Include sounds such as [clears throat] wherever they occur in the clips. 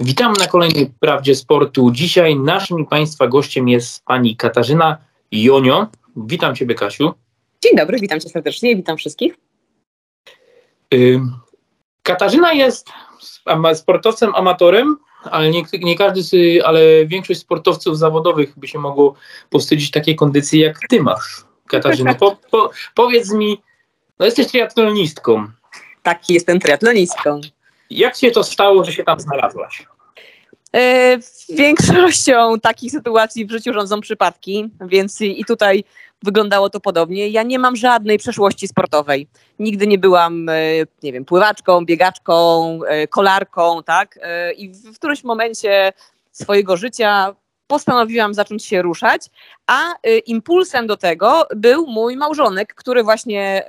Witam na kolejnej Prawdzie Sportu. Dzisiaj naszym Państwa gościem jest pani Katarzyna Jonio. Witam Ciebie, Kasiu. Dzień dobry, witam Cię serdecznie, witam wszystkich. Katarzyna jest sportowcem amatorem, ale nie, nie, każdy, ale większość sportowców zawodowych by się mogło powstydzić takiej kondycji, jak Ty masz, Katarzyna. [laughs] Po, po, powiedz mi, no jesteś triatlonistką. Tak, jestem triatlonistką. Jak się to stało, że się tam znalazłaś? E, większością takich sytuacji w życiu rządzą przypadki, więc i tutaj wyglądało to podobnie. Ja nie mam żadnej przeszłości sportowej. Nigdy nie byłam, e, nie wiem, pływaczką, biegaczką, e, kolarką, tak? I w którymś momencie swojego życia postanowiłam zacząć się ruszać, a impulsem do tego był mój małżonek, który właśnie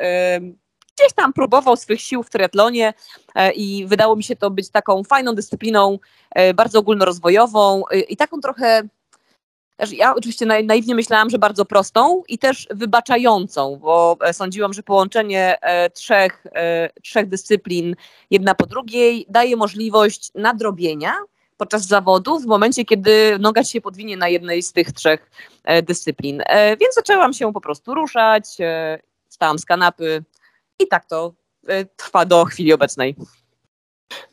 gdzieś tam próbował swych sił w triatlonie e, i wydało mi się to być taką fajną dyscypliną, e, bardzo ogólnorozwojową e, i taką trochę ja oczywiście naiwnie myślałam, że bardzo prostą i też wybaczającą, bo sądziłam, że połączenie trzech, trzech dyscyplin jedna po drugiej daje możliwość nadrobienia podczas zawodu w momencie, kiedy noga się podwinie na jednej z tych trzech dyscyplin. Więc zaczęłam się po prostu ruszać, stałam z kanapy, i tak to e, trwa do chwili obecnej.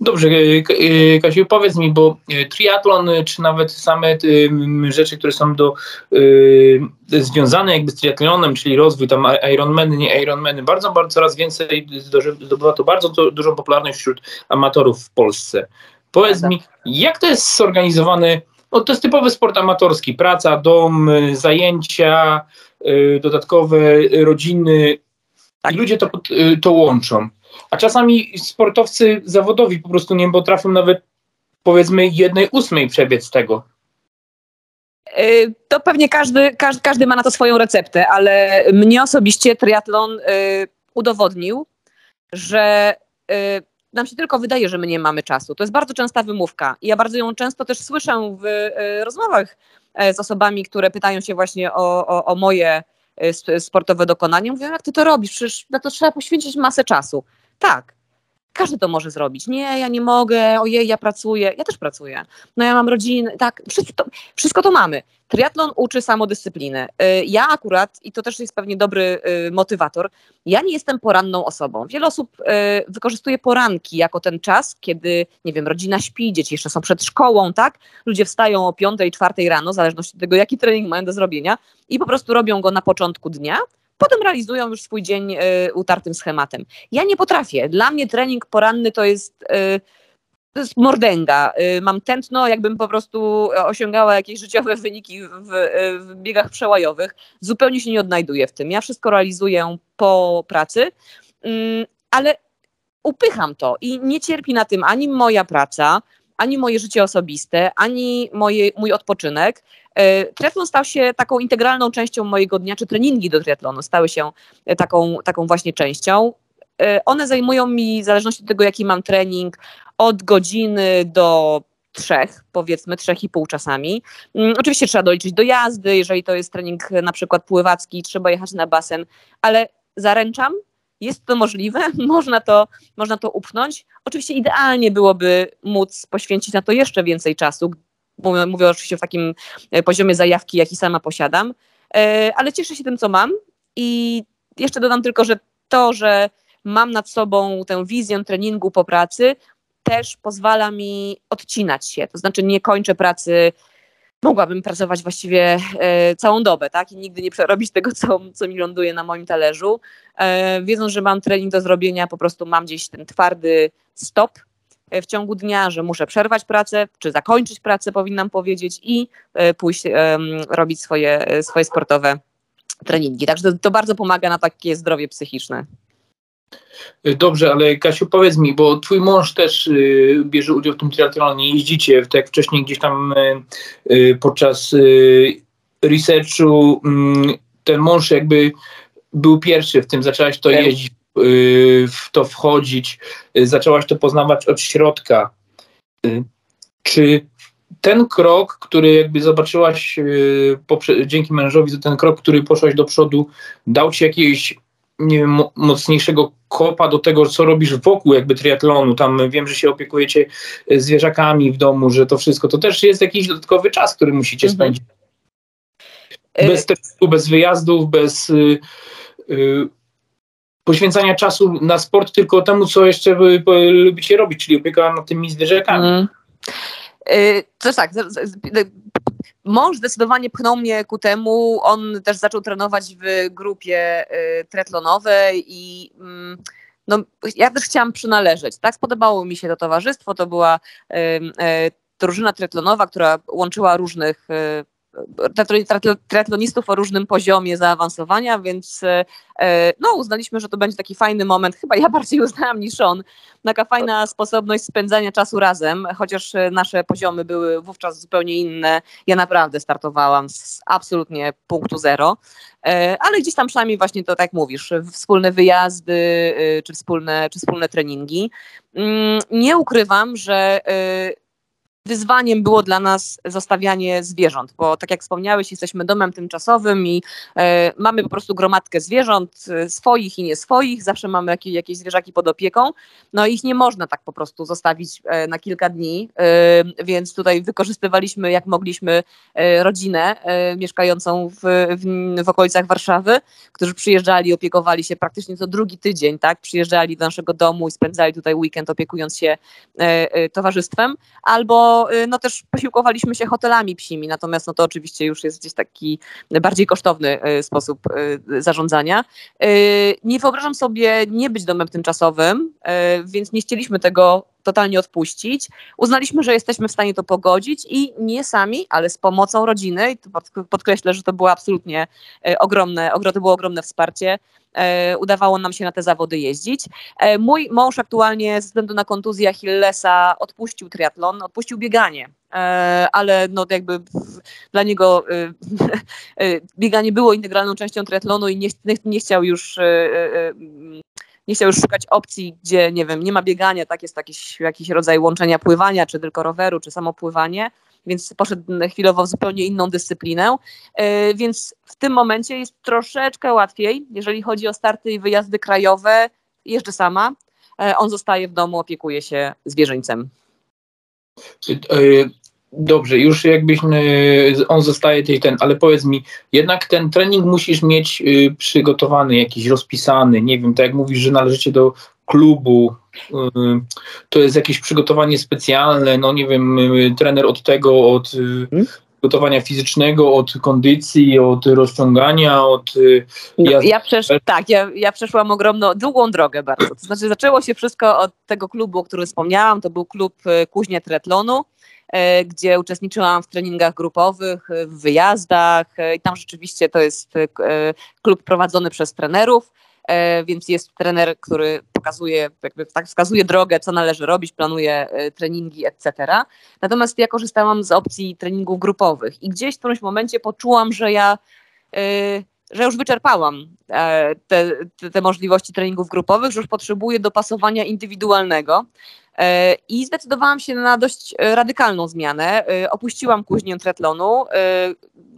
Dobrze, e, e, Kasiu, powiedz mi, bo triatlon, czy nawet same rzeczy, które są do, związane jakby z triatlonem, czyli rozwój, tam Ironmany, nie Ironmany, bardzo, bardzo coraz więcej zdobywa to bardzo dużą popularność wśród amatorów w Polsce. Powiedz mi, jak to jest zorganizowane? No, to jest typowy sport amatorski, praca, dom, zajęcia, dodatkowe rodziny, tak. I ludzie to, y, to łączą. A czasami sportowcy zawodowi po prostu nie potrafią nawet powiedzmy jednej ósmej przebiec tego. Y, to pewnie każdy, każdy, każdy ma na to swoją receptę, ale mnie osobiście triatlon y, udowodnił, że nam się tylko wydaje, że my nie mamy czasu. To jest bardzo częsta wymówka i ja bardzo ją często też słyszę w rozmowach z osobami, które pytają się właśnie o, o, o moje sportowe dokonanie. Mówią, jak ty to robisz? Przecież na to trzeba poświęcić masę czasu. Tak, każdy to może zrobić. Nie, ja nie mogę, ojej, ja pracuję. Ja też pracuję. No ja mam rodzinę, tak, wszystko to, wszystko to mamy. Triatlon uczy samodyscypliny. Y, ja akurat, i to też jest pewnie dobry y, motywator, ja nie jestem poranną osobą. Wiele osób wykorzystuje poranki jako ten czas, kiedy, nie wiem, rodzina śpi, dzieci jeszcze są przed szkołą, tak? Ludzie wstają o 5, 4 rano, w zależności od tego, jaki trening mają do zrobienia i po prostu robią go na początku dnia, potem realizują już swój dzień y, utartym schematem. Ja nie potrafię. Dla mnie trening poranny to jest, y, to jest mordęga. Y, mam tętno, jakbym po prostu osiągała jakieś życiowe wyniki w, w biegach przełajowych. Zupełnie się nie odnajduję w tym. Ja wszystko realizuję po pracy, mm, ale upycham to i nie cierpi na tym ani moja praca, ani moje życie osobiste, ani moje, mój odpoczynek. E, triatlon stał się taką integralną częścią mojego dnia, czy treningi do triatlonu stały się e, taką, taką właśnie częścią. E, one zajmują mi, w zależności od tego, jaki mam trening, od godziny do trzech, powiedzmy trzech i pół czasami. Mm, oczywiście trzeba doliczyć do jazdy, jeżeli to jest trening na przykład pływacki, trzeba jechać na basen, ale zaręczam, jest to możliwe, [laughs] można to, można to upchnąć. Oczywiście idealnie byłoby móc poświęcić na to jeszcze więcej czasu. Mówię, mówię oczywiście w takim e, poziomie zajawki, jaki sama posiadam, e, ale cieszę się tym, co mam. I jeszcze dodam tylko, że to, że mam nad sobą tę wizję treningu po pracy, też pozwala mi odcinać się. To znaczy, nie kończę pracy mogłabym pracować właściwie e, całą dobę, tak? I nigdy nie przerobić tego, co, co mi ląduje na moim talerzu. E, wiedząc, że mam trening do zrobienia, po prostu mam gdzieś ten twardy stop w ciągu dnia, że muszę przerwać pracę, czy zakończyć pracę, powinnam powiedzieć, i e, pójść e, robić swoje, e, swoje sportowe treningi. Także to, to bardzo pomaga na takie zdrowie psychiczne. Dobrze, ale Kasiu, powiedz mi, bo twój mąż też y, bierze udział w tym triatlonie, jeździcie, tak jak wcześniej gdzieś tam y, podczas y, researchu mm, ten mąż jakby był pierwszy w tym, zaczęłaś to jeździć, w to wchodzić, y, zaczęłaś to poznawać od środka. Czy ten krok, który jakby zobaczyłaś dzięki mężowi, to ten krok, który poszłaś do przodu, dał ci jakieś nie wiem, mocniejszego kopa do tego, co robisz wokół jakby triatlonu. Tam wiem, że się opiekujecie zwierzakami w domu, że to wszystko, to też jest jakiś dodatkowy czas, który musicie mhm. spędzić. Bez stresu, bez wyjazdów, bez y, y, poświęcania czasu na sport, tylko temu, co jeszcze wy, lubicie robić, czyli opieka nad tymi zwierzakami. Mm. To tak, mąż zdecydowanie pchnął mnie ku temu. On też zaczął trenować w grupie y, tretlonowej i mm, no, ja też chciałam przynależeć. Tak, spodobało mi się to towarzystwo. To była y, y, drużyna tretlonowa, która łączyła różnych triatlonistów o różnym poziomie zaawansowania, więc e, no, uznaliśmy, że to będzie taki fajny moment. Chyba ja [laughs] bardziej uznałam niż on. Taka fajna sposobność spędzania czasu razem, chociaż nasze poziomy były wówczas zupełnie inne. Ja naprawdę startowałam z absolutnie punktu zero, e, ale gdzieś tam przynajmniej właśnie to tak mówisz, wspólne wyjazdy e, czy wspólne, czy wspólne treningi. Mm, nie ukrywam, że wyzwaniem było dla nas zostawianie zwierząt, bo tak jak wspomniałeś, jesteśmy domem tymczasowym i e, mamy po prostu gromadkę zwierząt, e, swoich i nie swoich, zawsze mamy jakieś, jakieś zwierzaki pod opieką, no ich nie można tak po prostu zostawić e, na kilka dni, e, więc tutaj wykorzystywaliśmy jak mogliśmy e, rodzinę mieszkającą w, w, w okolicach Warszawy, którzy przyjeżdżali, opiekowali się praktycznie co drugi tydzień, tak, przyjeżdżali do naszego domu i spędzali tutaj weekend opiekując się towarzystwem, albo Y, no, też posiłkowaliśmy się hotelami psimi, natomiast no to oczywiście już jest gdzieś taki bardziej kosztowny y, sposób y, zarządzania. Nie wyobrażam sobie nie być domem tymczasowym, więc nie chcieliśmy tego totalnie odpuścić. Uznaliśmy, że jesteśmy w stanie to pogodzić i nie sami, ale z pomocą rodziny. I podkreślę, że to było absolutnie ogromne, to było ogromne wsparcie E, udawało nam się na te zawody jeździć. E, mój mąż aktualnie ze względu na kontuzję Achillesa odpuścił triatlon, odpuścił bieganie, e, ale no jakby dla niego [laughs] bieganie było integralną częścią triatlonu i nie, nie chciał już nie chciał już szukać opcji, gdzie nie wiem, nie ma biegania, tak jest jakiś, jakiś rodzaj łączenia pływania, czy tylko roweru, czy samo pływanie więc poszedł chwilowo w zupełnie inną dyscyplinę. E, więc w tym momencie jest troszeczkę łatwiej, jeżeli chodzi o starty i wyjazdy krajowe. Jeżdżę sama. E, on zostaje w domu, opiekuje się zwierzyńcem. Dobrze, już jakbyś on zostaje tej ten, ale powiedz mi, jednak ten trening musisz mieć przygotowany, jakiś rozpisany, nie wiem, tak jak mówisz, że należycie do klubu, y, to jest jakieś przygotowanie specjalne, no nie wiem, y, trener od tego, od y, hmm? przygotowania fizycznego, od kondycji, od rozciągania, od... No, ja przesz tak, ja, ja przeszłam ogromną, długą drogę bardzo. To znaczy zaczęło się wszystko od tego klubu, o którym wspomniałam, to był klub Kuźnia Triatlonu, gdzie uczestniczyłam w treningach grupowych, w wyjazdach i tam rzeczywiście to jest klub prowadzony przez trenerów, E, więc jest trener, który pokazuje, jakby tak wskazuje drogę, co należy robić, planuje e, treningi, etc. Natomiast ja korzystałam z opcji treningów grupowych i gdzieś w którymś momencie poczułam, że ja e, że już wyczerpałam te, te, te, możliwości treningów grupowych, że już potrzebuję dopasowania indywidualnego. I zdecydowałam się na dość radykalną zmianę. Opuściłam kuźnię triatlonu,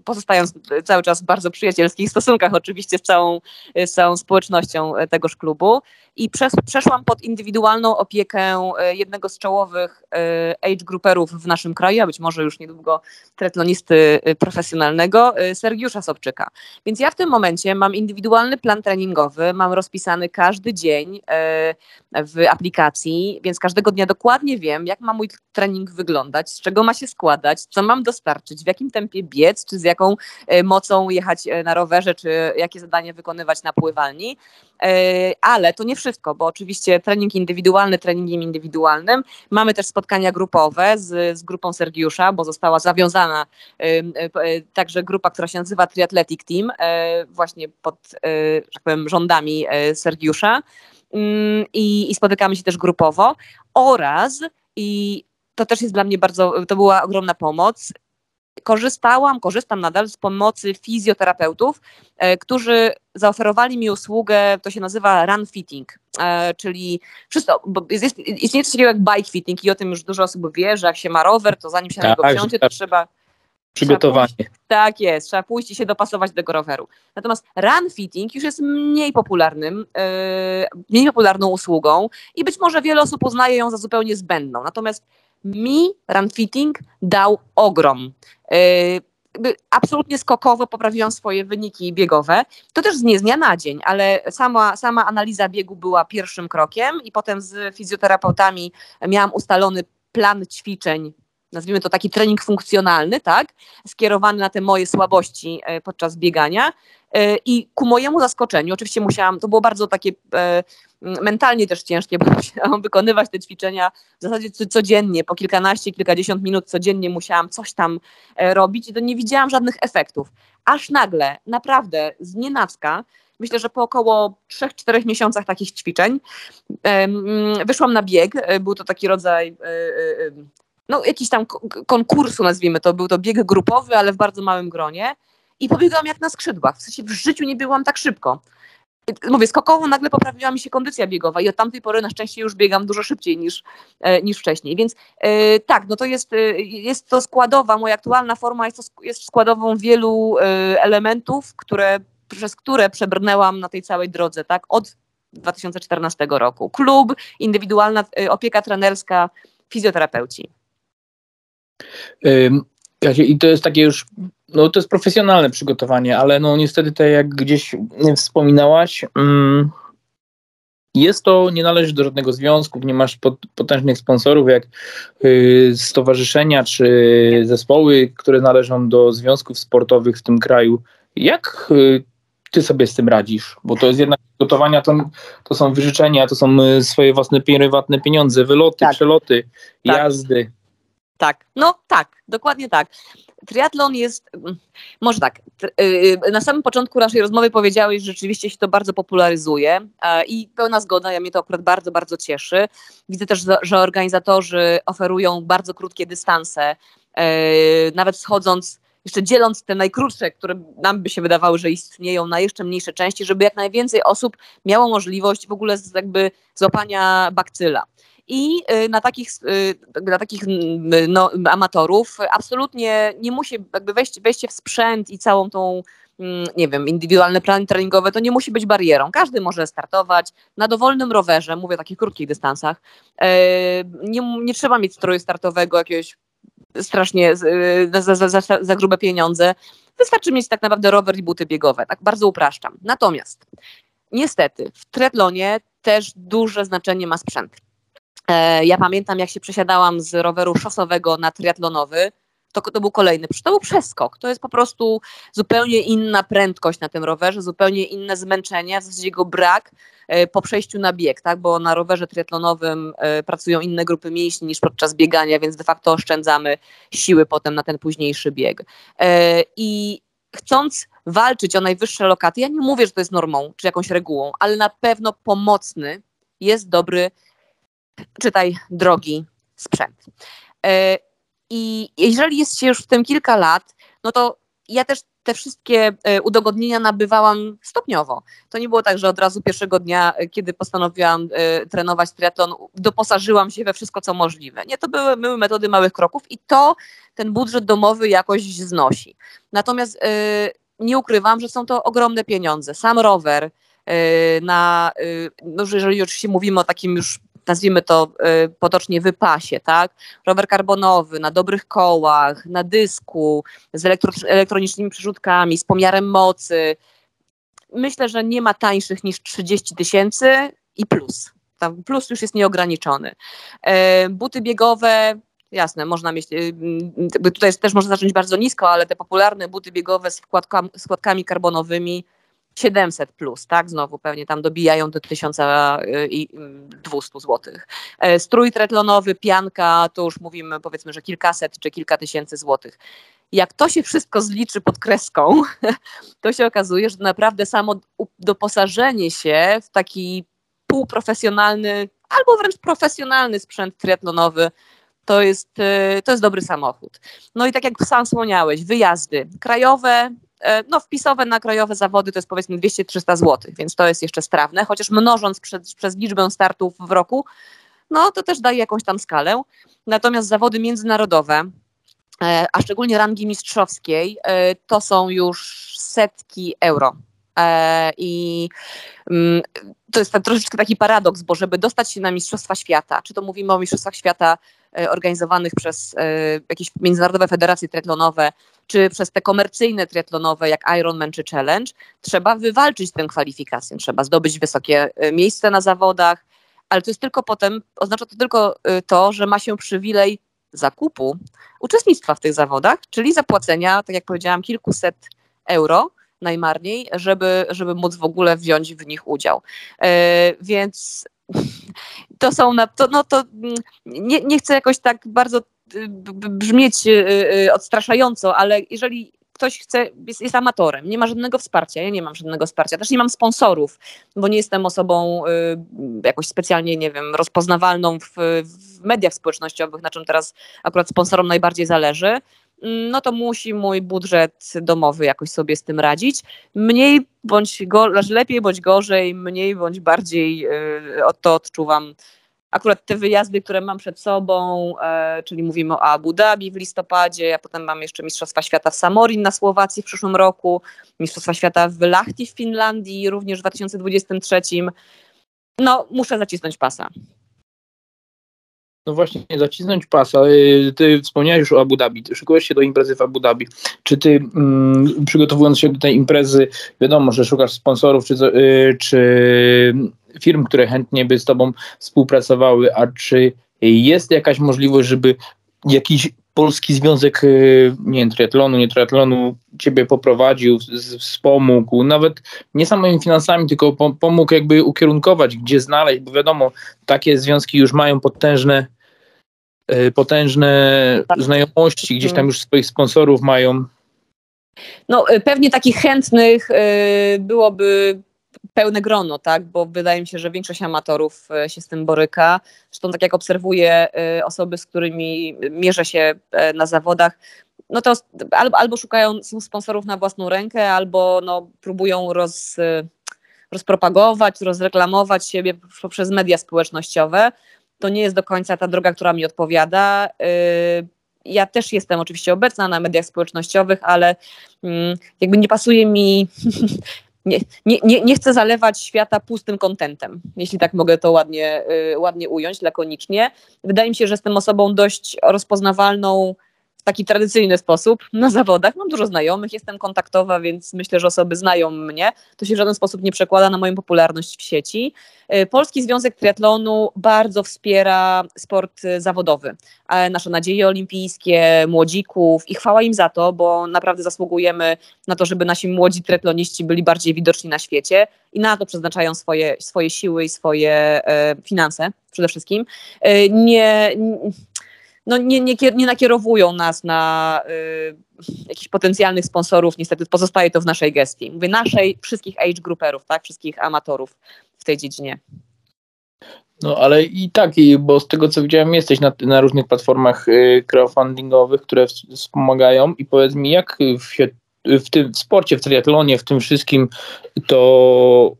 pozostając cały czas w bardzo przyjacielskich stosunkach oczywiście z całą, z całą społecznością tegoż klubu i przes, przeszłam pod indywidualną opiekę e, jednego z czołowych e, age grouperów w naszym kraju, a być może już niedługo tretlonisty e, profesjonalnego, Sergiusza Sobczyka. Więc ja w tym momencie mam indywidualny plan treningowy, mam rozpisany każdy dzień w aplikacji, więc każdego dnia dokładnie wiem, jak ma mój trening wyglądać, z czego ma się składać, co mam dostarczyć, w jakim tempie biec, czy z jaką mocą jechać na rowerze, czy jakie zadanie wykonywać na pływalni. Ale to nie wszystko bo oczywiście trening indywidualny treningiem indywidualnym. Mamy też spotkania grupowe z, z grupą Sergiusza, bo została zawiązana y, y, także grupa, która się nazywa Triathletic Team, właśnie pod że tak powiem, rządami Sergiusza. Mm, I, I spotykamy się też grupowo oraz i to też jest dla mnie bardzo, to była ogromna pomoc korzystałam, korzystam nadal z pomocy fizjoterapeutów, e, którzy zaoferowali mi usługę, to się nazywa run fitting, e, czyli wszystko, bo jest, istnieje coś takiego jak bike fitting i o tym już dużo osób wie, że jak się ma rower, to zanim się tak, na niego wsiądzie, to trzeba Przygotowanie. Pójść, tak jest, trzeba pójść i się dopasować do tego roweru. Natomiast run fitting już jest mniej popularnym, yy, mniej popularną usługą i być może wiele osób uznaje ją za zupełnie zbędną. Natomiast mi run fitting dał ogrom. Yy, absolutnie skokowo poprawiłam swoje wyniki biegowe. To też nie z dnia na dzień, ale sama, sama analiza biegu była pierwszym krokiem i potem z fizjoterapeutami miałam ustalony plan ćwiczeń nazwijmy to taki trening funkcjonalny, tak, skierowany na te moje słabości e, podczas biegania. E, I ku mojemu zaskoczeniu, oczywiście musiałam, to było bardzo takie e, mentalnie też ciężkie, bo [laughs] musiałam wykonywać te ćwiczenia w zasadzie codziennie, po kilkanaście, kilkadziesiąt minut codziennie musiałam coś tam robić i to nie widziałam żadnych efektów. Aż nagle, naprawdę z nienacka, myślę, że po około 3-4 miesiącach takich ćwiczeń wyszłam na bieg. Był to taki rodzaj no, jakiś tam konkursu, nazwijmy to. Był to bieg grupowy, ale w bardzo małym gronie. I pobiegłam jak na skrzydłach. W sensie w życiu nie byłam tak szybko. Mówię, skokowo nagle poprawiła mi się kondycja biegowa i od tamtej pory na szczęście już biegam dużo szybciej niż, e, niż wcześniej. Więc e, tak, no to jest, e, jest to składowa, moja aktualna forma jest, to, jest składową wielu elementów, które, przez które przebrnęłam na tej całej drodze, tak, od 2014 roku. Klub, indywidualna opieka trenerska, fizjoterapeuci. I to jest takie już, no to jest profesjonalne przygotowanie, ale no niestety tak jak gdzieś wspominałaś, jest to, nie należy do żadnego związku, nie masz potężnych sponsorów jak y, stowarzyszenia czy zespoły, które należą do związków sportowych w tym kraju. Jak y, ty sobie z tym radzisz? Bo to jest jednak przygotowania, to, to są wyżyczenia, to są y, swoje własne prywatne pieniądze, wyloty, tak. przeloty, tak. jazdy. Tak, no tak, dokładnie tak. Triatlon jest, mm, może tak, y, na samym początku naszej rozmowy powiedziałeś, że rzeczywiście się to bardzo popularyzuje i pełna zgoda, ja mnie to akurat bardzo, bardzo cieszy. Widzę też, że organizatorzy oferują bardzo krótkie dystanse, e, nawet schodząc jeszcze dzieląc te najkrótsze, które nam by się wydawały, że istnieją na jeszcze mniejsze części, żeby jak najwięcej osób miało możliwość w ogóle jakby złapania bakcyla. I y, na takich, y, na takich no, amatorów absolutnie nie musi jakby wejść, wejście w sprzęt i całą tą mm, nie wiem, indywidualne plany treningowe, to nie musi być barierą. Każdy może startować na dowolnym rowerze, mówię o takich krótkich dystansach. E, nie, nie trzeba mieć stroju startowego, jakiegoś strasznie za, za, za, za grube pieniądze. Wystarczy mieć tak naprawdę rower i buty biegowe. Tak bardzo upraszczam. Natomiast niestety w triatlonie też duże znaczenie ma sprzęt. E, ja pamiętam, jak się przesiadałam z roweru szosowego na triatlonowy, to, to był kolejny, to był przeskok. To jest po prostu zupełnie inna prędkość na tym rowerze, zupełnie inne zmęczenie, w zasadzie jego brak e, po przejściu na bieg, tak? bo na rowerze triatlonowym e, pracują inne grupy mięśni niż podczas biegania, więc de facto oszczędzamy siły potem na ten późniejszy bieg. I chcąc walczyć o najwyższe lokaty, ja nie mówię, że to jest normą czy jakąś regułą, ale na pewno pomocny jest dobry czytaj drogi sprzęt. E, I jeżeli jest się już w tym kilka lat, no to ja też te wszystkie e, udogodnienia nabywałam stopniowo. To nie było tak, że od razu pierwszego dnia, e, kiedy postanowiłam trenować triatlon, doposażyłam się we wszystko, co możliwe. Nie, to były, były metody małych kroków i to ten budżet domowy jakoś znosi. Natomiast nie ukrywam, że są to ogromne pieniądze. Sam rower, na, no jeżeli oczywiście mówimy o takim już nazwijmy to y, potocznie wypasie, tak? Rower karbonowy na dobrych kołach, na dysku, z elektro, elektronicznymi przerzutkami, z pomiarem mocy. Myślę, że nie ma tańszych niż 30 tysięcy i plus. Tam plus już jest nieograniczony. E, buty biegowe, jasne, można mieć, y, tutaj też można zacząć bardzo nisko, ale te popularne buty biegowe z, z wkładkami karbonowymi 700 plus, tak? Znowu pewnie tam dobijają do 1200 zł. Strój tretlonowy, pianka, to już mówimy powiedzmy, że kilkaset czy kilka tysięcy złotych. Jak to się wszystko zliczy pod kreską, [laughs] to się okazuje, że naprawdę samo doposażenie się w taki półprofesjonalny albo wręcz profesjonalny sprzęt triatlonowy to jest, e, to jest dobry samochód. No i tak jak sam wspomniałeś, wyjazdy krajowe, no wpisowe na krajowe zawody to jest powiedzmy 200-300 zł, więc to jest jeszcze strawne, chociaż mnożąc przez, przez liczbę startów w roku, no to też daje jakąś tam skalę. Natomiast zawody międzynarodowe, a szczególnie rangi mistrzowskiej, to są już setki euro. I mm, to jest troszeczkę taki paradoks, bo żeby dostać się na Mistrzostwa Świata, czy to mówimy o Mistrzostwach Świata organizowanych przez jakieś międzynarodowe federacje triatlonowe, czy przez te komercyjne triatlonowe jak Ironman czy Challenge, trzeba wywalczyć tę kwalifikację, trzeba zdobyć wysokie miejsce na zawodach, ale to jest tylko potem, oznacza to tylko to, że ma się przywilej zakupu uczestnictwa w tych zawodach, czyli zapłacenia, tak jak powiedziałam, kilkuset euro najmarniej, żeby, żeby móc w ogóle wziąć w nich udział. E, więc [laughs] to są, na, to, no to nie, nie chcę jakoś tak bardzo y, brzmieć y, y, odstraszająco, ale jeżeli ktoś chce, jest, jest, amatorem, nie ma żadnego wsparcia, ja nie mam żadnego wsparcia, też nie mam sponsorów, bo nie jestem osobą jakoś specjalnie, nie wiem, rozpoznawalną w, w mediach społecznościowych, na czym teraz akurat sponsorom najbardziej zależy, no to musi mój budżet domowy jakoś sobie z tym radzić. Mniej bądź go, znaczy lepiej bądź gorzej, mniej bądź bardziej yy, to odczuwam akurat te wyjazdy, które mam przed sobą, e, czyli mówimy o Abu Dhabi w listopadzie, a potem mam jeszcze Mistrzostwa Świata w Samorin na Słowacji w przyszłym roku, Mistrzostwa Świata w Lahti w Finlandii również w 2023. No, muszę zacisnąć pasa. No właśnie, zacisnąć pasa. Ty wspomniałeś już o Abu Dhabi, ty szykujesz się do imprezy w Abu Dhabi. Czy ty mm, przygotowując się do tej imprezy, wiadomo, że szukasz sponsorów czy, y, czy firm, które chętnie by z tobą współpracowały, a czy jest jakaś możliwość, żeby jakiś polski związek, y, nie wiem, triatlonu, nie triatlonu ciebie poprowadził, wspomógł, nawet nie samymi finansami, tylko pomógł jakby ukierunkować, gdzie znaleźć, bo wiadomo, takie związki już mają potężne potężne znajomości, gdzieś tam już swoich sponsorów mają. No y, pewnie takich chętnych byłoby pełne grono, tak? bo wydaje mi się, że większość amatorów e, się z tym boryka. Zresztą tak jak obserwuję e, osoby, z którymi mierzę się e, na zawodach, no to albo, albo szukają sponsorów na własną rękę, albo no, próbują roz, rozpropagować, rozreklamować siebie poprzez media społecznościowe. To nie jest do końca ta droga, która mi odpowiada. Ja też jestem oczywiście obecna na mediach społecznościowych, ale mm, jakby nie pasuje mi [laughs] nie, nie, nie, nie chcę zalewać świata pustym kontentem, jeśli tak mogę to ładnie, y, ładnie ująć, lakonicznie. Wydaje mi się, że jestem osobą dość rozpoznawalną taki tradycyjny sposób na zawodach. Mam dużo znajomych, jestem kontaktowa, więc myślę, że osoby znają mnie. To się w żaden sposób nie przekłada na moją popularność w sieci. Y, Polski Związek Triatlonu bardzo wspiera sport y, zawodowy. Nasze nadzieje olimpijskie, młodzików i chwała im za to, bo naprawdę zasługujemy na to, żeby nasi młodzi triatloniści byli bardziej widoczni na świecie i na to przeznaczają swoje, swoje siły i swoje e, finanse przede wszystkim. E, nie, no nie, nie, nie nakierowują nas na y, jakichś potencjalnych sponsorów, niestety pozostaje to w naszej gestii. Mówię naszej, wszystkich age grouperów, tak, wszystkich amatorów w tej dziedzinie. No ale i tak, bo z tego co widziałem, jesteś na, na różnych platformach y, crowdfundingowych, które wspomagają i powiedz mi, jak w, w tym sporcie, w triatlonie, w tym wszystkim to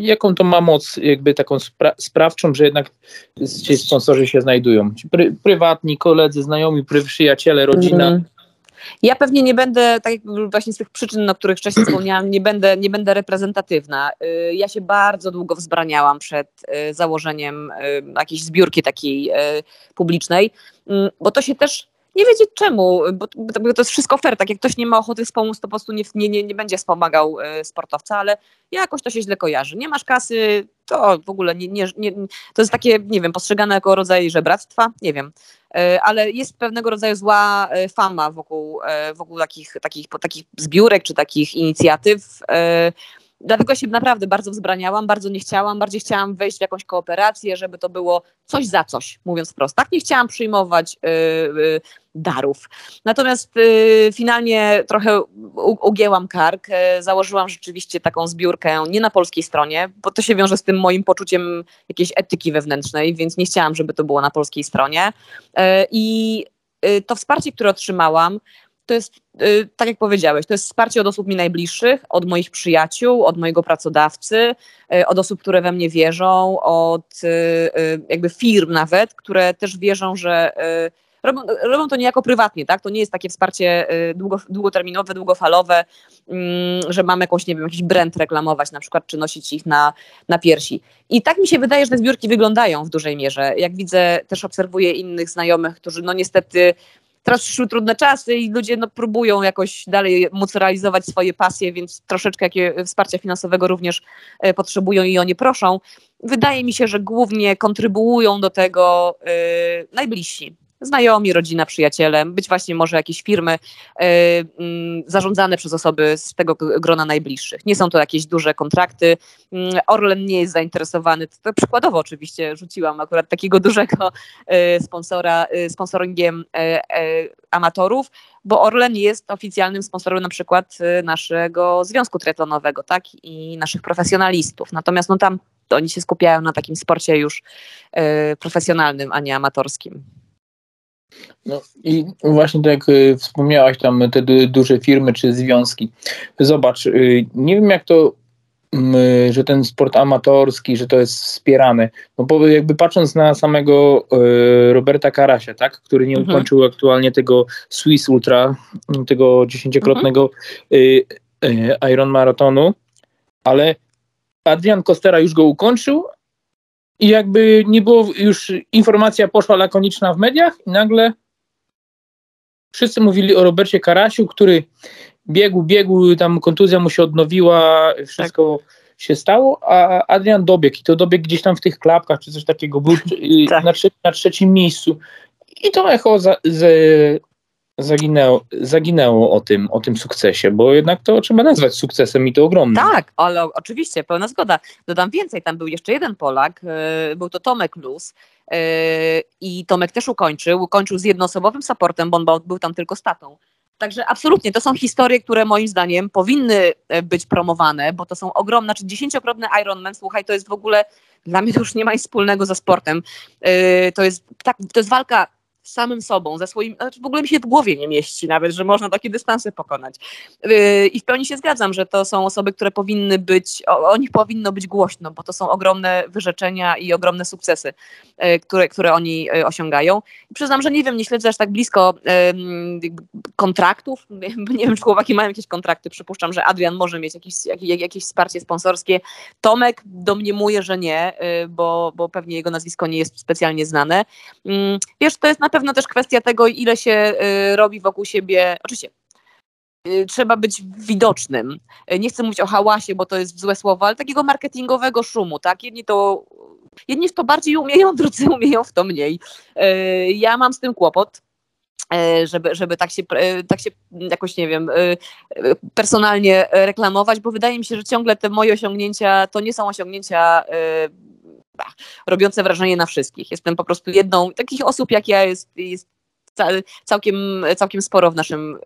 jaką to ma moc jakby taką spra sprawczą, że jednak ci sponsorzy się znajdują? Pry prywatni, koledzy, znajomi, przyjaciele, rodzina. Mm. Ja pewnie nie będę, tak jak właśnie z tych przyczyn, o których wcześniej [clears throat] wspomniałam, nie będę, nie będę reprezentatywna. Y, ja się bardzo długo wzbraniałam przed y, założeniem y, jakiejś zbiórki takiej publicznej, bo to się też nie wiedzieć czemu, bo, bo to jest wszystko fair, tak jak ktoś nie ma ochoty wspomóc, to po prostu nie, nie, nie będzie wspomagał e, sportowca, ale jakoś to się źle kojarzy. Nie masz kasy, to w ogóle nie, nie, nie, to jest takie, nie wiem, postrzegane jako rodzaj żebractwa, nie wiem, e, ale jest pewnego rodzaju zła e, fama wokół, wokół takich, takich, takich zbiórek czy takich inicjatyw, Dlatego się naprawdę bardzo wzbraniałam, bardzo nie chciałam, bardziej chciałam wejść w jakąś kooperację, żeby to było coś za coś, mówiąc wprost. Tak nie chciałam przyjmować y, y, darów. Natomiast y, finalnie trochę u, ugięłam kark, y, założyłam rzeczywiście taką zbiórkę nie na polskiej stronie, bo to się wiąże z tym moim poczuciem jakiejś etyki wewnętrznej, więc nie chciałam, żeby to było na polskiej stronie. Y, I to wsparcie, które otrzymałam, to jest, y, tak jak powiedziałeś, to jest wsparcie od osób mi najbliższych, od moich przyjaciół, od mojego pracodawcy, y, od osób, które we mnie wierzą, od y, jakby firm nawet, które też wierzą, że robią, robią to niejako prywatnie, tak? To nie jest takie wsparcie długo, długoterminowe, długofalowe, mm, że mamy jakąś, nie wiem, jakiś brand reklamować na przykład, czy nosić ich na, na piersi. I tak mi się wydaje, że te zbiórki wyglądają w dużej mierze. Jak widzę, też obserwuję innych znajomych, którzy no niestety teraz przyszły trudne czasy i ludzie no, próbują jakoś dalej móc realizować swoje pasje, więc troszeczkę jakie wsparcia finansowego również e, potrzebują i o nie proszą. Wydaje mi się, że głównie kontrybuują do tego yy, najbliżsi znajomi, rodzina, przyjaciele, być właśnie może jakieś firmy y, y, zarządzane przez osoby z tego grona najbliższych. Nie są to jakieś duże kontrakty. Y, Orlen nie jest zainteresowany, to przykładowo oczywiście rzuciłam akurat takiego dużego y, sponsora, y, sponsoringiem amatorów, bo Orlen jest oficjalnym sponsorem na przykład naszego związku triatlonowego, tak, i naszych profesjonalistów. Natomiast no tam oni się skupiają na takim sporcie już profesjonalnym, a nie amatorskim. No i właśnie tak jak y, wspomniałaś tam te duże firmy czy związki. Zobacz, y, nie wiem jak to, mm, y, że ten sport amatorski, że to jest wspierane. No bo jakby patrząc na samego Roberta Karasia, tak, który nie mhm. ukończył aktualnie tego Swiss Ultra, tego dziesięciokrotnego mhm. Iron Maratonu, ale Adrian Kostera już go ukończył, i jakby nie było już, informacja poszła lakoniczna w mediach i nagle wszyscy mówili o Robercie Karasiu, który biegł, biegł, tam kontuzja mu się odnowiła, wszystko tak. się stało, a Adrian dobiegł i to dobiegł gdzieś tam w tych klapkach czy coś takiego, był [laughs] tak. na, trze na, trzecim miejscu. I to echo za, z, zaginęło, zaginęło o, tym, o tym sukcesie, bo jednak to trzeba nazwać sukcesem i to ogromnym. Tak, ale oczywiście, pełna zgoda. Dodam więcej, tam był jeszcze jeden Polak, yy, był to Tomek Luz yy, i Tomek też ukończył, ukończył z jednoosobowym supportem, bo on był tam tylko statą. Także absolutnie, to są historie, które moim zdaniem powinny e, być promowane, bo to są ogromne, znaczy dziesięciokrotny Ironman, słuchaj, to jest w ogóle, dla mnie to już nie ma nic wspólnego ze sportem. Yy, to, jest, tak, to jest walka samym sobą, ze swoim, znaczy w ogóle mi się w głowie nie mieści nawet, że można takie dystanse pokonać. Yy, I w pełni się zgadzam, że to są osoby, które powinny być, o, o nich powinno być głośno, bo to są ogromne wyrzeczenia i ogromne sukcesy, yy, które, które oni yy, osiągają. I przyznam, że nie wiem, nie śledzę aż tak blisko kontraktów, [laughs] nie wiem, czy chłopaki mają jakieś kontrakty, przypuszczam, że Adrian może mieć jakieś, jakieś, wsparcie sponsorskie. Tomek domniemuje, że nie, bo, bo pewnie jego nazwisko nie jest specjalnie znane. Wiesz, to jest na pewno pewno też kwestia tego, ile się y, robi wokół siebie. Oczywiście y, trzeba być widocznym. Y, nie chcę mówić o hałasie, bo to jest złe słowo, ale takiego marketingowego szumu, tak? Jedni to, jedni w to bardziej umieją, [laughs] drudzy umieją w to mniej. Ja mam z tym kłopot żeby, żeby tak, się, tak się jakoś, nie wiem, personalnie reklamować, bo wydaje mi się, że ciągle te moje osiągnięcia to nie są osiągnięcia robiące wrażenie na wszystkich. Jestem po prostu jedną, takich osób jak ja jest, jest całkiem, całkiem sporo w naszym,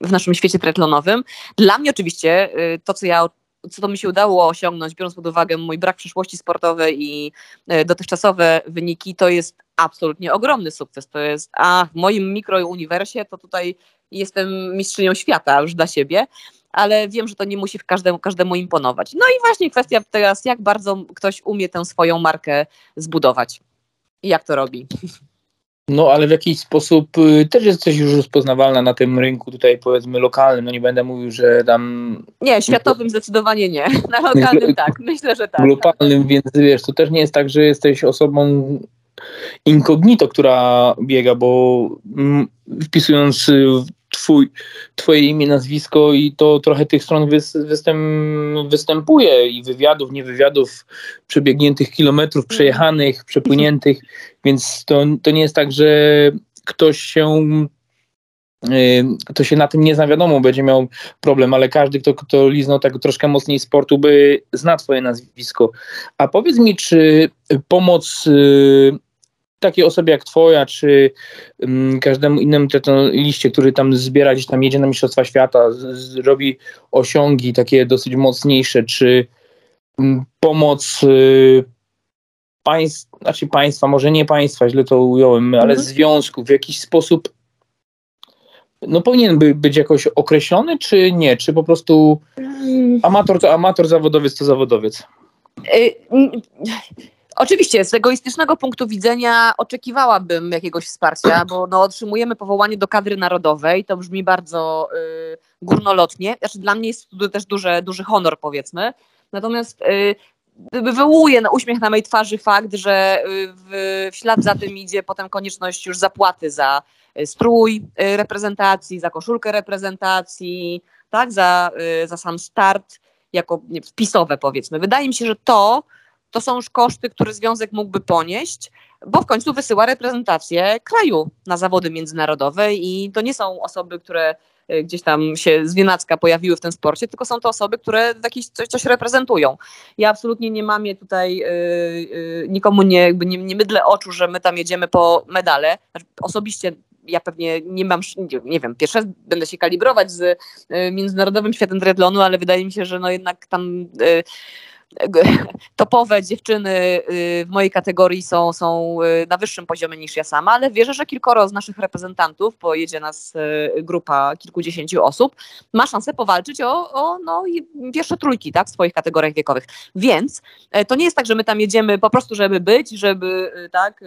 w naszym świecie triatlonowym. Dla mnie oczywiście y, to, co ja co to mi się udało osiągnąć, biorąc pod uwagę mój brak przeszłości sportowej i y, dotychczasowe wyniki, to jest absolutnie ogromny sukces. To jest, a w moim mikrouniwersie to tutaj jestem mistrzynią świata już dla siebie, ale wiem, że to nie musi każdemu, każdemu imponować. No i właśnie kwestia teraz, jak bardzo ktoś umie tę swoją markę zbudować i jak to robi. No, ale w jakiś sposób y, też jesteś już rozpoznawalna na tym rynku tutaj powiedzmy lokalnym. No nie będę mówił, że tam. Nie, światowym zdecydowanie nie. [laughs] Na lokalnym tak, myślę, że tak. Globalnym, więc wiesz, to też nie jest tak, że jesteś osobą incognito, która biega, bo mm, wpisując twój, twoje imię, nazwisko i to trochę tych stron występ, występuje i wywiadów, nie wywiadów, przebiegniętych kilometrów, mhm. przejechanych, przepłyniętych, [laughs] więc to, to nie jest tak, że ktoś się to się na tym nie zna, wiadomo, będzie miał problem, ale każdy, kto, kto liznął tak troszkę mocniej sportu, by zna twoje nazwisko. A powiedz mi, czy pomoc y, takiej osobie jak twoja, czy um, każdemu innemu liście, który tam zbiera, gdzieś tam jedzie na Mistrzostwa Świata, robi osiągi takie dosyć mocniejsze, czy um, pomoc y, państw, znaczy państwa, może nie państwa, źle to ująłem, ale mhm. związków w jakiś sposób no powinien by być jakoś określony, czy nie? Czy po prostu mm. amator to amator, zawodowiec to zawodowiec? Y, Oczywiście, z egoistycznego punktu widzenia oczekiwałabym jakiegoś wsparcia, bo no, otrzymujemy powołanie do kadry narodowej, to brzmi bardzo y, górnolotnie. Znaczy, dla mnie jest to też duży, duży honor, powiedzmy. Natomiast y, wywołuje na uśmiech na mojej twarzy fakt, że y, w, w ślad za tym idzie potem konieczność już zapłaty za y, strój y, reprezentacji, za koszulkę reprezentacji, tak, za, za sam start jako nie, wpisowe powiedzmy. Wydaje mi się, że to to są już koszty, które związek mógłby ponieść, bo w końcu wysyła reprezentację kraju na zawody międzynarodowe i to nie są osoby, które y, gdzieś tam się z nienacka pojawiły w tym sporcie, tylko są to osoby, które jakieś coś, coś reprezentują. Ja absolutnie nie mam je tutaj, yy, nikomu nie, jakby nie, nie mydlę oczu, że my tam jedziemy po medale. Znaczy, osobiście ja pewnie nie mam, nie wiem, pierwszy raz będę się kalibrować z międzynarodowym światem triatlonu, ale wydaje mi się, że no jednak tam [laughs] topowe dziewczyny y, w mojej kategorii są, są y, na wyższym poziomie niż ja sama, ale wierzę, że kilkoro z naszych reprezentantów, pojedzie nas y, grupa kilkudziesięciu osób, ma szansę powalczyć o, o no, pierwsze trójki tak, w swoich kategoriach wiekowych. Więc e, to nie jest tak, że my tam jedziemy po prostu, żeby być, żeby tak,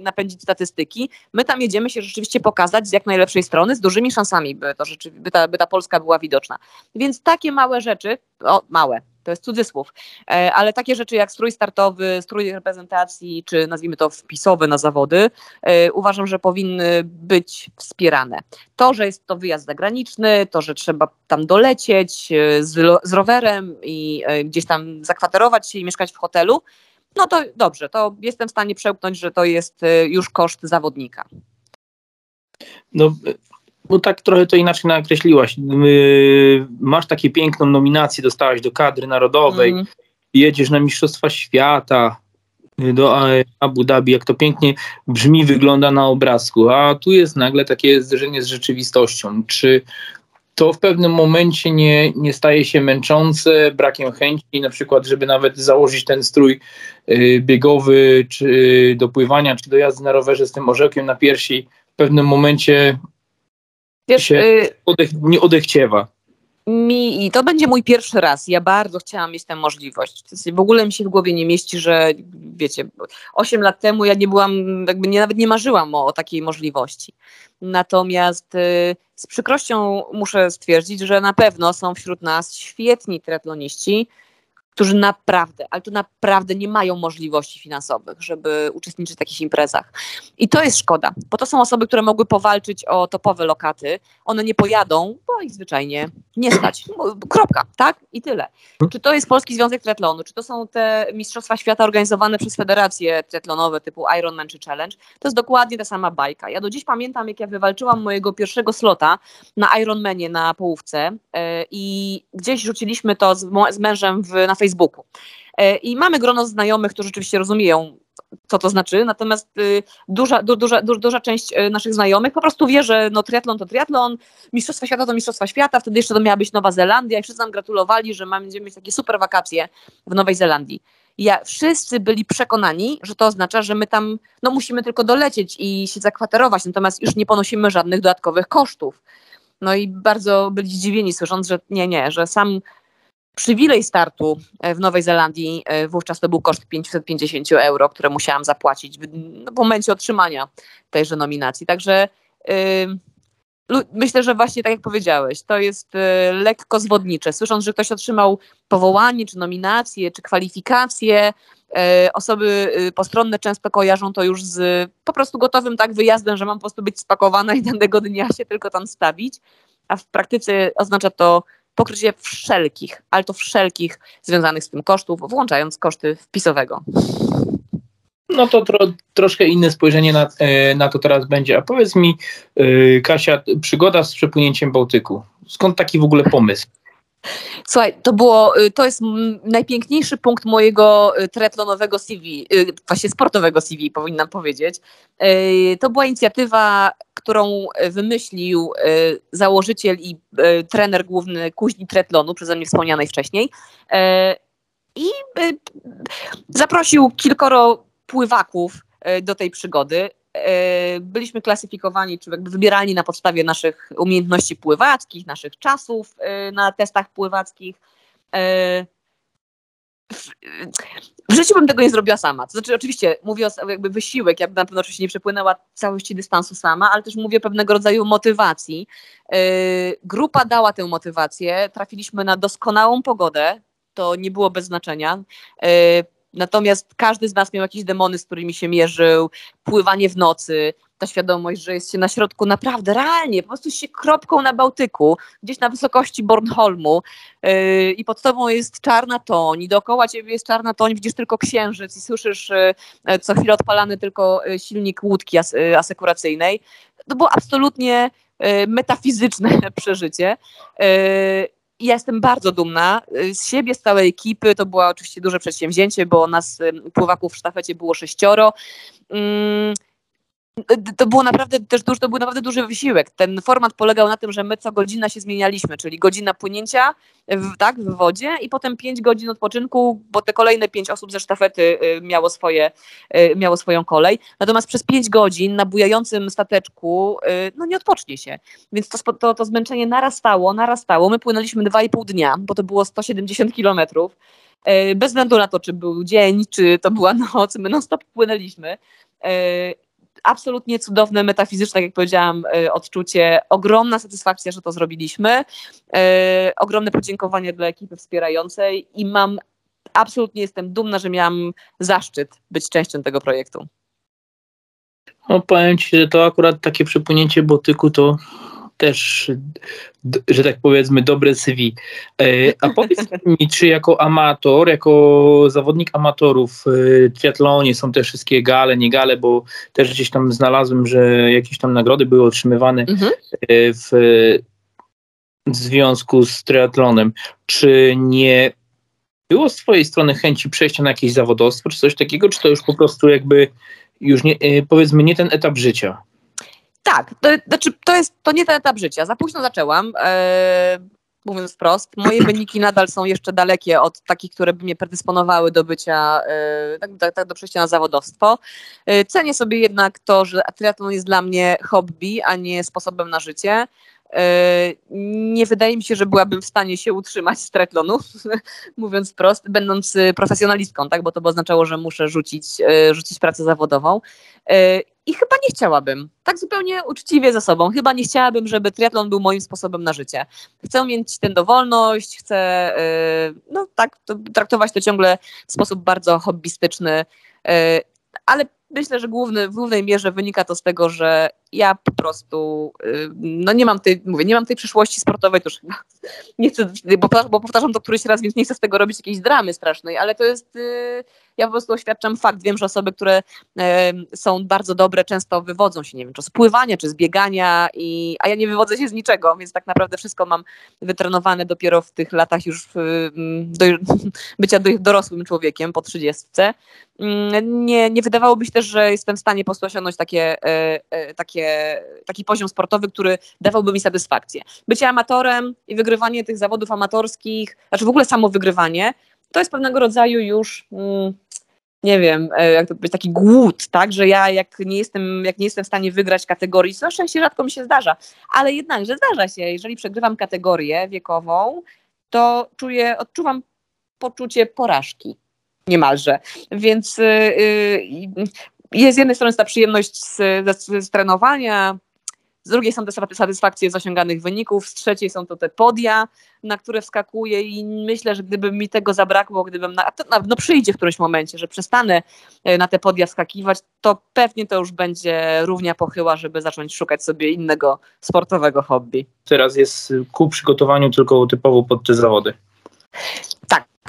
napędzić statystyki. My tam jedziemy się rzeczywiście pokazać z jak najlepszej strony, z dużymi szansami, by, to by, ta, by ta Polska była widoczna. Więc takie małe rzeczy, o, małe, to jest cudzysłów, e, ale takie rzeczy jak strój startowy, strój reprezentacji, czy nazwijmy to wpisowy na zawody, e, uważam, że powinny być wspierane. To, że jest to wyjazd zagraniczny, to, że trzeba tam dolecieć e, z, z rowerem i gdzieś tam zakwaterować się i mieszkać w hotelu, no to dobrze, to jestem w stanie przełknąć, że to jest już koszt zawodnika. No, bo tak trochę to inaczej nakreśliłaś. Masz takie piękną nominację, dostałaś do kadry narodowej, mm. jedziesz na Mistrzostwa Świata, do Abu Dhabi, jak to pięknie brzmi, wygląda na obrazku, a tu jest nagle takie zderzenie z rzeczywistością. Czy to w pewnym momencie nie, nie staje się męczące, brakiem chęci, na przykład, żeby nawet założyć ten strój y, biegowy, czy do pływania, czy do jazdy na rowerze z tym orzełkiem na piersi, w pewnym momencie Wiesz, się y, odech, nie odechciewa. Mi, I to będzie mój pierwszy raz. Ja bardzo chciałam mieć tę możliwość. W ogóle mi się w głowie nie mieści, że wiecie, 8 lat temu ja nie byłam, jakby nie, nawet nie marzyłam o, o takiej możliwości. Natomiast y, z przykrością muszę stwierdzić, że na pewno są wśród nas świetni triatloniści, którzy naprawdę, ale to naprawdę nie mają możliwości finansowych, żeby uczestniczyć w takich imprezach. I to jest szkoda, bo to są osoby, które mogły powalczyć o topowe lokaty. One nie pojadą, bo ich zwyczajnie nie stać. No, kropka, tak? I tyle. Czy to jest Polski Związek Triatlonu, czy to są te Mistrzostwa Świata organizowane przez federacje triatlonowe typu Ironman czy Challenge, to jest dokładnie ta sama bajka. Ja do dziś pamiętam, jak ja wywalczyłam mojego pierwszego slota na Ironmanie na połówce yy, i gdzieś rzuciliśmy to z, z mężem w, na Facebooku Facebooku. E, I mamy grono znajomych, którzy rzeczywiście rozumieją, co to znaczy, natomiast y, duża, du, duża, du, duża część e, naszych znajomych po prostu wie, że no, triatlon to triatlon, Mistrzostwa Świata to Mistrzostwa Świata, wtedy jeszcze to miała być Nowa Zelandia i wszyscy nam gratulowali, że będziemy mieć takie super wakacje w Nowej Zelandii. Ja, wszyscy byli przekonani, że to oznacza, że my tam no, musimy tylko dolecieć i się zakwaterować, natomiast już nie ponosimy żadnych dodatkowych kosztów. No i bardzo byli zdziwieni słysząc, że nie, nie, że sam przywilej startu e, w Nowej Zelandii, e, wówczas to był koszt 550 euro, które musiałam zapłacić w momencie otrzymania tejże nominacji. Także myślę, że właśnie tak jak powiedziałeś, to jest yy, lekko zwodnicze. Słysząc, że ktoś otrzymał powołanie, czy nominację, czy kwalifikacje, yy, osoby postronne często kojarzą to już z po prostu gotowym tak wyjazdem, że mam po prostu być spakowana i danego dnia się tylko tam stawić, a w praktyce oznacza to pokrycie wszelkich, ale to wszelkich związanych z tym kosztów, włączając koszty wpisowego. No to tro, troszkę inne spojrzenie na, e, na to teraz będzie. A powiedz mi, e, Kasia, przygoda z przepłynięciem Bałtyku. Skąd taki w ogóle pomysł? Słuchaj, to było, y, to jest najpiękniejszy punkt mojego y, triatlonowego CV, y, właśnie sportowego CV powinnam powiedzieć. To była inicjatywa, którą wymyślił założyciel i trener główny kuźni triatlonu, przeze mnie wspomnianej wcześniej. I zaprosił kilkoro pływaków do tej przygody. E, byliśmy klasyfikowani, czy jakby wybierani na podstawie naszych umiejętności pływackich, naszych czasów e, na testach pływackich. E, w życiu bym tego nie zrobiła sama. To znaczy, oczywiście mówię o jakby wysiłek, ja bym na pewno oczywiście nie przepłynęła całości dystansu sama, ale też mówię pewnego rodzaju motywacji. Grupa dała tę motywację, trafiliśmy na doskonałą pogodę, to nie było bez znaczenia. Yy, natomiast każdy z nas miał jakieś demony, z którymi się mierzył, pływanie w nocy, ta świadomość, że jest się na środku naprawdę, realnie, po prostu się kropką na Bałtyku, gdzieś na wysokości Bornholmu yy, i pod tobą jest czarna toń i dookoła ciebie jest czarna toń, widzisz tylko księżyc i słyszysz yy, co chwilę odpalany tylko yy, silnik łódki as yy, asekuracyjnej. To było absolutnie yy, metafizyczne [laughs] przeżycie. Ja jestem bardzo dumna z siebie, z całej ekipy. To było oczywiście duże przedsięwzięcie, bo nas pływaków w sztafecie było sześcioro. To było naprawdę też duży, to był naprawdę duży wysiłek. Ten format polegał na tym, że my co godzina się zmienialiśmy, czyli godzina płynięcia w, tak, w wodzie i potem pięć godzin odpoczynku, bo te kolejne pięć osób ze sztafety y, miało, swoje, y, miało swoją kolej. Natomiast przez pięć godzin na bujającym stateczku y, no nie odpocznie się. Więc to, to, to zmęczenie narastało, narastało. My płynęliśmy dwa i pół dnia, bo to było 170 kilometrów. Bez względu na to, czy był dzień, czy to była [laughs] noc, my non stop płynęliśmy absolutnie cudowne, metafizyczne, tak jak powiedziałam, e, odczucie. Ogromna satysfakcja, że to zrobiliśmy. E, ogromne podziękowanie dla ekipy wspierającej i mam, absolutnie jestem dumna, że miałam zaszczyt być częścią tego projektu. No powiem Ci, że to akurat takie przepłynięcie Botyku to też, że tak powiedzmy, dobre CV. E, a powiedz [laughs] mi, czy jako amator, jako zawodnik amatorów w triatlonie są te wszystkie gale, nie gale, bo też gdzieś tam znalazłem, że jakieś tam nagrody były otrzymywane mhm. E, w, w związku z triatlonem. Czy nie było z twojej strony chęci przejścia na jakieś zawodowstwo, czy coś takiego, czy to już po prostu jakby już nie, e, powiedzmy nie ten etap życia? Tak, to, znaczy, to, jest, to nie ten etap życia. Za późno zaczęłam, e, mówiąc wprost. Moje [clears throat] wyniki nadal są jeszcze dalekie od takich, które by mnie predysponowały do bycia, e, tak, tak, tak, do przejścia na zawodowstwo. E, cenię sobie jednak to, że triatlon jest dla mnie hobby, a nie sposobem na życie. Nie wydaje mi się, że byłabym w stanie się utrzymać z triatlonu, [laughs] mówiąc wprost, będąc profesjonalistką, tak? bo to by oznaczało, że muszę rzucić, e, rzucić pracę zawodową. E, I chyba nie chciałabym, tak zupełnie uczciwie ze sobą, chyba nie chciałabym, żeby triatlon był moim sposobem na życie. Chcę mieć tę dowolność, chcę no tak, to, traktować to ciągle w sposób bardzo hobbystyczny, ale myślę, że główny, w głównej mierze wynika to z tego, że ja po prostu y, no nie mam tej, mówię, nie mam tej przyszłości sportowej, to już [laughs] nie chcę, bo, bo powtarzam to któryś raz, więc nie chcę z tego robić jakiejś dramy strasznej, ale to jest, y, ja po prostu oświadczam fakt, wiem, że osoby, które są bardzo dobre, często wywodzą się, nie wiem, czy z pływania, czy z biegania, i, a ja nie wywodzę się z niczego, więc tak naprawdę wszystko mam wytrenowane dopiero w tych latach już do, [laughs] bycia dorosłym człowiekiem po trzydziestce. Mm, nie, nie wydawałoby się też, że jestem w stanie po prostu osiągnąć takie, e, e, takie taki poziom sportowy, który dawałby mi satysfakcję. Bycie amatorem i wygrywanie tych zawodów amatorskich, znaczy w ogóle samo wygrywanie, to jest pewnego rodzaju już... Mm, nie wiem, e, jak to być taki głód, tak, że ja jak nie jestem, jak nie jestem w stanie wygrać kategorii, co szczęście rzadko mi się zdarza, ale jednakże zdarza się, jeżeli przegrywam kategorię wiekową, to czuję, odczuwam poczucie porażki niemalże. Więc yy, jest z jednej strony ta przyjemność z, z, z trenowania, z drugiej są te satysfakcje z osiąganych wyników, z trzeciej są to te podia, na które wskakuję i myślę, że gdyby mi tego zabrakło, gdybym, na, no przyjdzie w którymś momencie, że przestanę e, na te podia wskakiwać, to pewnie to już będzie równia pochyła, żeby zacząć szukać sobie innego sportowego hobby. Teraz jest ku przygotowaniu tylko typowo pod te zawody.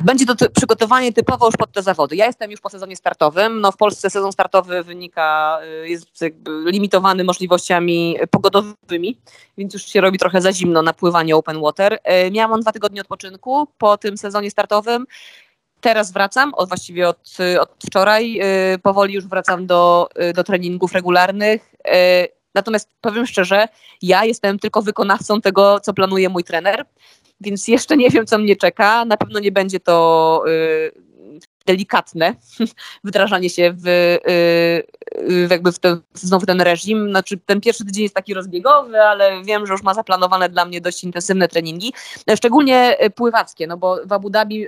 Będzie to przygotowanie typowo już pod te zawody. Ja jestem już po sezonie startowym. No w Polsce sezon startowy wynika, y, jest limitowany możliwościami pogodowymi, więc już się robi trochę za zimno na pływanie open water. Y, miałam dwa tygodnie odpoczynku po tym sezonie startowym. Teraz wracam, od, właściwie od, od wczoraj, y, powoli już wracam do, do treningów regularnych. Natomiast powiem szczerze, ja jestem tylko wykonawcą tego, co planuje mój trener więc jeszcze nie wiem, co mnie czeka. Na pewno nie będzie to y, delikatne [laughs] wdrażanie się w, w jakby w ten, znowu ten reżim. Znaczy, ten pierwszy tydzień jest taki rozbiegowy, ale wiem, że już ma zaplanowane dla mnie dość intensywne treningi, szczególnie pływackie, no bo w Abu Dhabi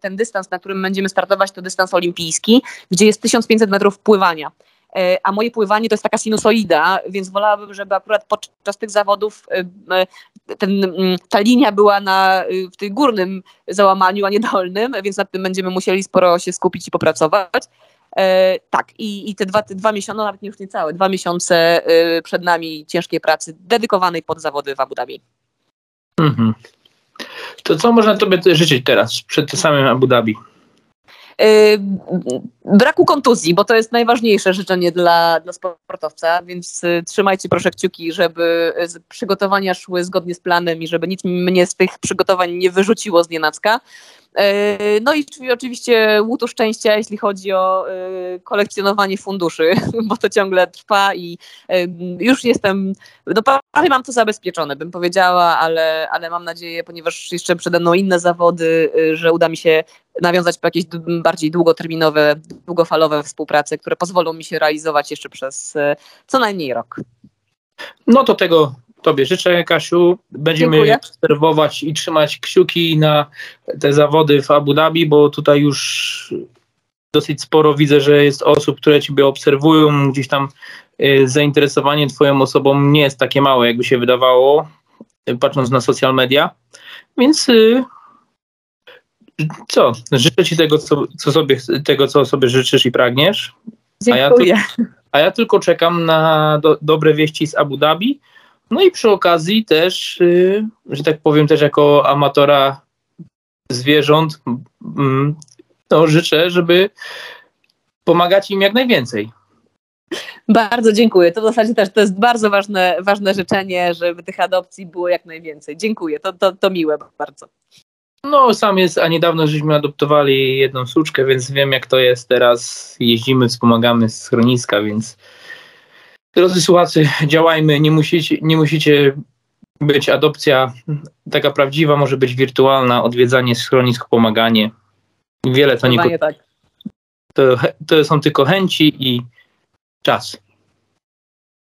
ten dystans, na którym będziemy startować, to dystans olimpijski, gdzie jest 1500 metrów pływania. E, a moje pływanie to jest taka sinusoida, więc wolałabym, żeby akurat podczas tych zawodów e, e, ten, ta linia była na, w tym górnym załamaniu, a nie dolnym, więc nad tym będziemy musieli sporo się skupić i popracować. E, tak, i, i te, dwa, te dwa miesiące, no nawet już niecałe, dwa miesiące przed nami ciężkiej pracy dedykowanej pod zawody w Abu Dhabi. Mhm. To co można Tobie życzyć teraz, przed samym Abu Dhabi? Y, braku kontuzji, bo to jest najważniejsze życzenie dla, dla sportowca, więc y, trzymajcie proszę kciuki, żeby przygotowania szły zgodnie z planem i żeby nic mnie z tych przygotowań nie wyrzuciło z nienacka. E, no i oczywiście łutu szczęścia, jeśli chodzi o e, kolekcjonowanie funduszy, [laughs] bo to ciągle trwa i już jestem, no prawie mam to zabezpieczone, bym powiedziała, ale, ale mam nadzieję, ponieważ jeszcze przede mną inne zawody, że uda mi się nawiązać jakieś bardziej długoterminowe, długofalowe współprace, które pozwolą mi się realizować jeszcze przez co najmniej rok. No to tego Tobie życzę, Kasiu. Będziemy Dziękuję. obserwować i trzymać kciuki na te zawody w Abu Dhabi, bo tutaj już dosyć sporo widzę, że jest osób, które Ciebie obserwują. Gdzieś tam y, zainteresowanie Twoją osobą nie jest takie małe, jakby się wydawało, patrząc na social media. Więc co? Życzę Ci tego, co, co sobie, tego, co sobie życzysz i pragniesz. Dziękuję. A ja, a ja tylko czekam na do, dobre wieści z Abu Dhabi no i przy okazji też, y, że tak powiem, też jako amatora zwierząt, no życzę, żeby pomagać im jak najwięcej. Bardzo dziękuję. To w zasadzie też to jest bardzo ważne, ważne życzenie, żeby tych adopcji było jak najwięcej. Dziękuję, to, to, to miłe bardzo. No, sam jest, a niedawno żeśmy adoptowali jedną suczkę, więc wiem jak to jest teraz. Jeździmy, wspomagamy z schroniska, więc Drodzy słuchacze, działajmy, nie musicie, nie musicie być adopcja taka prawdziwa, może być wirtualna, odwiedzanie schronisk, pomaganie. Wiele to nie tak. to, to są tylko chęci i czas.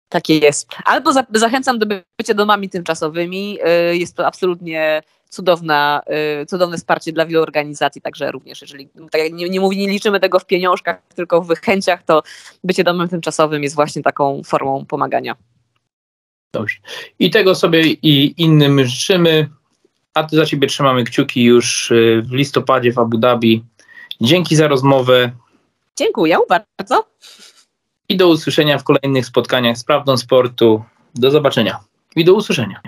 Takie jest. Albo za, zachęcam do bycia domami tymczasowymi. Y, jest to absolutnie cudowna, y, cudowne wsparcie dla wielu organizacji, także również jeżeli tak nie, nie, mówi, nie liczymy tego w pieniążkach, tylko w chęciach, to bycie domem tymczasowym jest właśnie taką formą pomagania. Dobrze. I tego sobie i innym życzymy, a za ciebie trzymamy kciuki już y, w listopadzie w Abu Dhabi. Dzięki za rozmowę. Dziękuję bardzo. I do usłyszenia w kolejnych spotkaniach z Prawdą Sportu. Do zobaczenia i do usłyszenia.